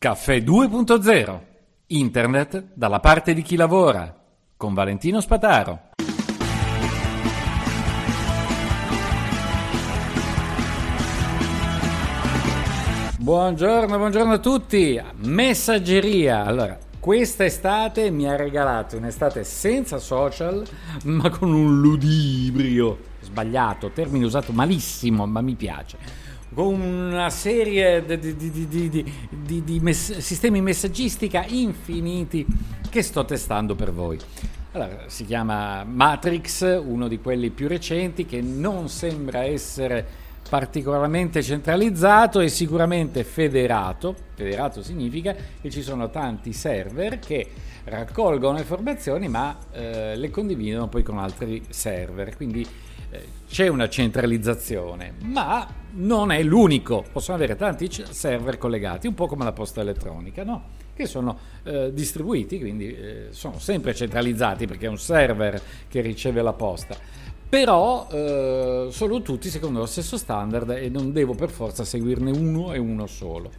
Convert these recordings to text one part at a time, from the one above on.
Caffè 2.0. Internet dalla parte di chi lavora. Con Valentino Spataro. Buongiorno, buongiorno a tutti. Messaggeria. Allora, questa estate mi ha regalato un'estate senza social, ma con un ludibrio. Sbagliato, termine usato malissimo, ma mi piace. Con una serie di, di, di, di mess- sistemi messaggistica infiniti che sto testando per voi. Allora, si chiama Matrix, uno di quelli più recenti che non sembra essere particolarmente centralizzato e sicuramente federato. Federato significa che ci sono tanti server che raccolgono informazioni ma eh, le condividono poi con altri server. Quindi c'è una centralizzazione, ma non è l'unico. Possono avere tanti server collegati, un po' come la posta elettronica, no? che sono eh, distribuiti, quindi eh, sono sempre centralizzati perché è un server che riceve la posta però eh, sono tutti secondo lo stesso standard e non devo per forza seguirne uno e uno solo.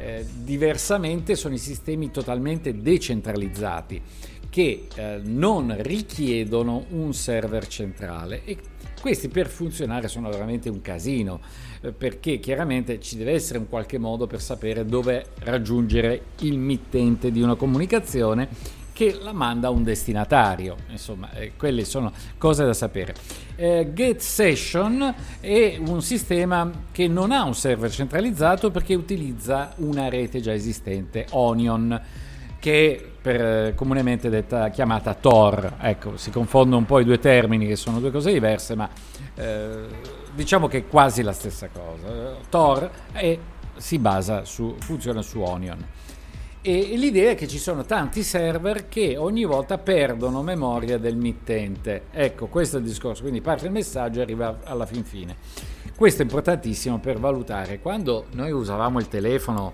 Eh, diversamente sono i sistemi totalmente decentralizzati che eh, non richiedono un server centrale e questi per funzionare sono veramente un casino eh, perché chiaramente ci deve essere un qualche modo per sapere dove raggiungere il mittente di una comunicazione che la manda a un destinatario. Insomma, eh, quelle sono cose da sapere. Eh, Get Session è un sistema che non ha un server centralizzato perché utilizza una rete già esistente, Onion che per, comunemente detta chiamata Tor. Ecco, si confondono un po' i due termini che sono due cose diverse, ma eh, diciamo che è quasi la stessa cosa. Tor è, si basa su, funziona su Onion. E l'idea è che ci sono tanti server che ogni volta perdono memoria del mittente. Ecco, questo è il discorso, quindi parte il messaggio e arriva alla fin fine. Questo è importantissimo per valutare. Quando noi usavamo il telefono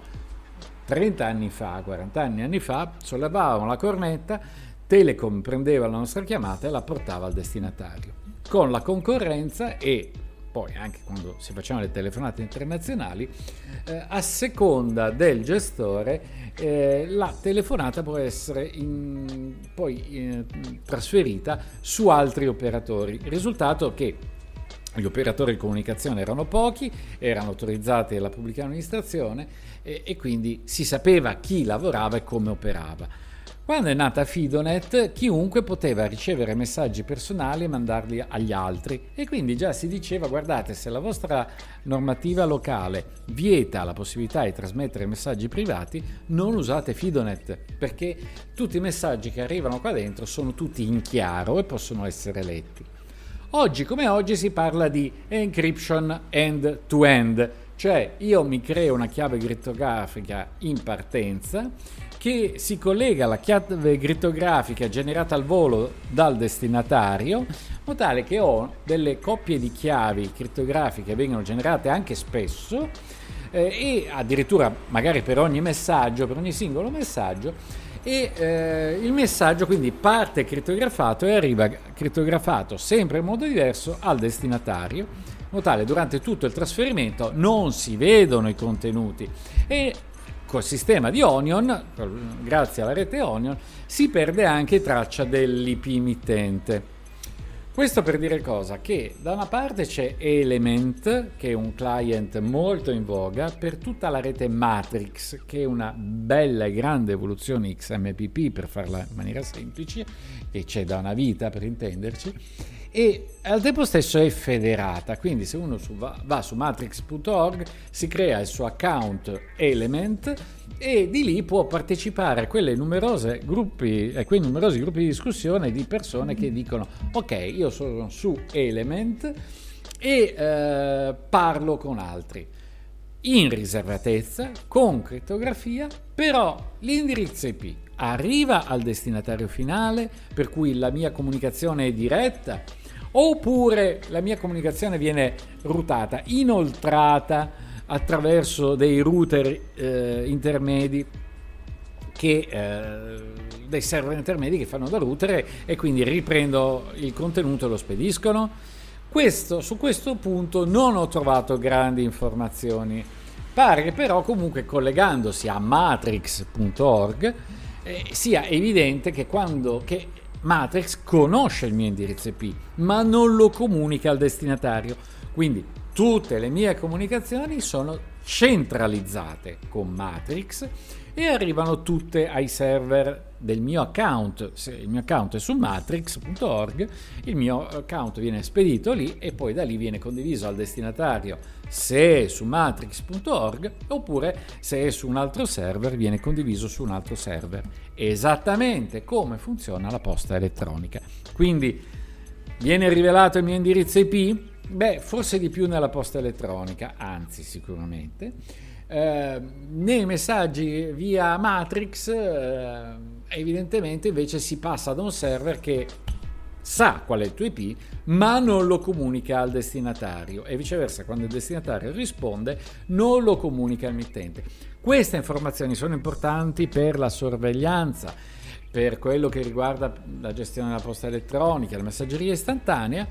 30 anni fa, 40 anni fa, sollevavamo la cornetta, Telecom prendeva la nostra chiamata e la portava al destinatario. Con la concorrenza e poi anche quando si facevano le telefonate internazionali, eh, a seconda del gestore eh, la telefonata può essere in, poi eh, trasferita su altri operatori. Risultato che gli operatori di comunicazione erano pochi, erano autorizzati dalla pubblica amministrazione e, e quindi si sapeva chi lavorava e come operava. Quando è nata Fidonet, chiunque poteva ricevere messaggi personali e mandarli agli altri e quindi già si diceva guardate se la vostra normativa locale vieta la possibilità di trasmettere messaggi privati, non usate Fidonet perché tutti i messaggi che arrivano qua dentro sono tutti in chiaro e possono essere letti. Oggi come oggi si parla di encryption end-to-end, cioè io mi creo una chiave crittografica in partenza che si collega alla chiave crittografica generata al volo dal destinatario, in modo tale che ho delle coppie di chiavi crittografiche che vengono generate anche spesso eh, e addirittura magari per ogni messaggio, per ogni singolo messaggio, e eh, il messaggio quindi parte crittografato e arriva crittografato sempre in modo diverso al destinatario tale durante tutto il trasferimento non si vedono i contenuti e col sistema di Onion, grazie alla rete Onion, si perde anche traccia dell'IP mittente. Questo per dire cosa? Che da una parte c'è Element, che è un client molto in voga per tutta la rete Matrix, che è una bella e grande evoluzione XMPP per farla in maniera semplice, che c'è da una vita per intenderci, e al tempo stesso è federata, quindi se uno su, va, va, su matrix.org si crea il suo account Element e di lì può partecipare a, quei numerosi gruppi di discussione di persone che dicono ok io sono su Element e eh, parlo con altri. in riservatezza, con crittografia, però l'indirizzo IP arriva al destinatario finale, per cui la mia comunicazione è diretta, oppure la mia comunicazione viene rutata, inoltrata attraverso dei router eh, intermedi che, eh, dei server intermedi che fanno da router e quindi riprendo il contenuto e lo spediscono. Questo, su questo punto non ho trovato grandi informazioni. Pare che però comunque collegandosi a matrix.org eh, sia evidente che quando che Matrix conosce il mio indirizzo IP, ma non lo comunica al destinatario. Quindi tutte le mie comunicazioni sono centralizzate con Matrix e arrivano tutte ai server del mio account. Se il mio account è su matrix.org, il mio account viene spedito lì e poi da lì viene condiviso al destinatario se è su matrix.org oppure se è su un altro server viene condiviso su un altro server. Esattamente come funziona la posta elettronica. Quindi viene rivelato il mio indirizzo IP? Beh, forse di più nella posta elettronica, anzi sicuramente eh, nei messaggi via Matrix eh, evidentemente invece si passa da un server che sa qual è il tuo IP ma non lo comunica al destinatario e viceversa quando il destinatario risponde non lo comunica al mittente. Queste informazioni sono importanti per la sorveglianza per quello che riguarda la gestione della posta elettronica, la messaggeria istantanea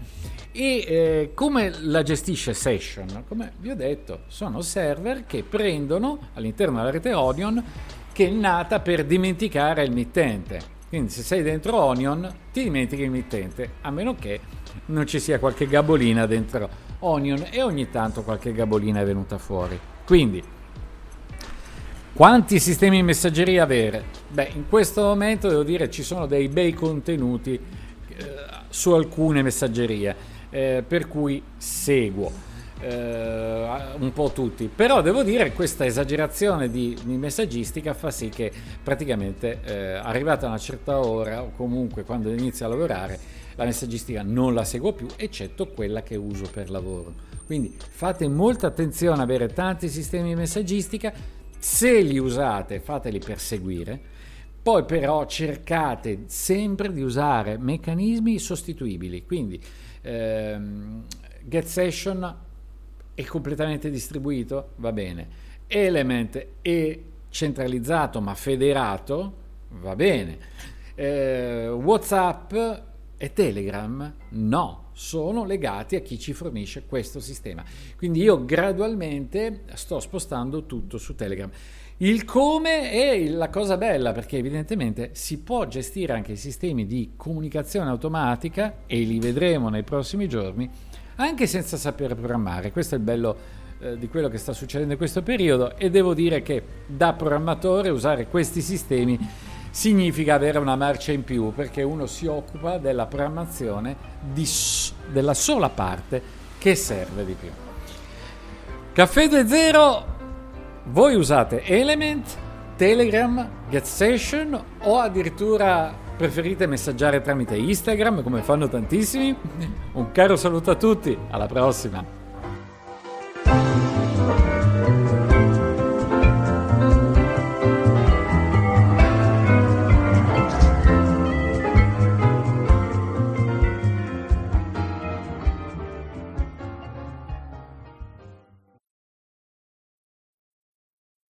e eh, come la gestisce Session? Come vi ho detto, sono server che prendono all'interno della rete Onion che è nata per dimenticare il mittente. Quindi se sei dentro Onion ti dimentichi il mittente, a meno che non ci sia qualche gabolina dentro Onion e ogni tanto qualche gabolina è venuta fuori. Quindi quanti sistemi di messaggeria avere? Beh, in questo momento devo dire ci sono dei bei contenuti eh, su alcune messaggerie, eh, per cui seguo eh, un po' tutti. Però devo dire che questa esagerazione di, di messaggistica fa sì che praticamente eh, arrivata a una certa ora o comunque quando inizio a lavorare la messaggistica non la seguo più, eccetto quella che uso per lavoro. Quindi fate molta attenzione ad avere tanti sistemi di messaggistica se li usate, fateli per seguire. Poi però cercate sempre di usare meccanismi sostituibili. Quindi ehm, Get Session è completamente distribuito, va bene. Element è centralizzato ma federato, va bene. Eh, WhatsApp e Telegram no sono legati a chi ci fornisce questo sistema. Quindi io gradualmente sto spostando tutto su Telegram. Il come è la cosa bella perché evidentemente si può gestire anche i sistemi di comunicazione automatica e li vedremo nei prossimi giorni anche senza sapere programmare. Questo è il bello eh, di quello che sta succedendo in questo periodo e devo dire che da programmatore usare questi sistemi significa avere una marcia in più perché uno si occupa della programmazione di, della sola parte che serve di più. Caffè 2.0, voi usate Element, Telegram, GetStation o addirittura preferite messaggiare tramite Instagram come fanno tantissimi? Un caro saluto a tutti, alla prossima!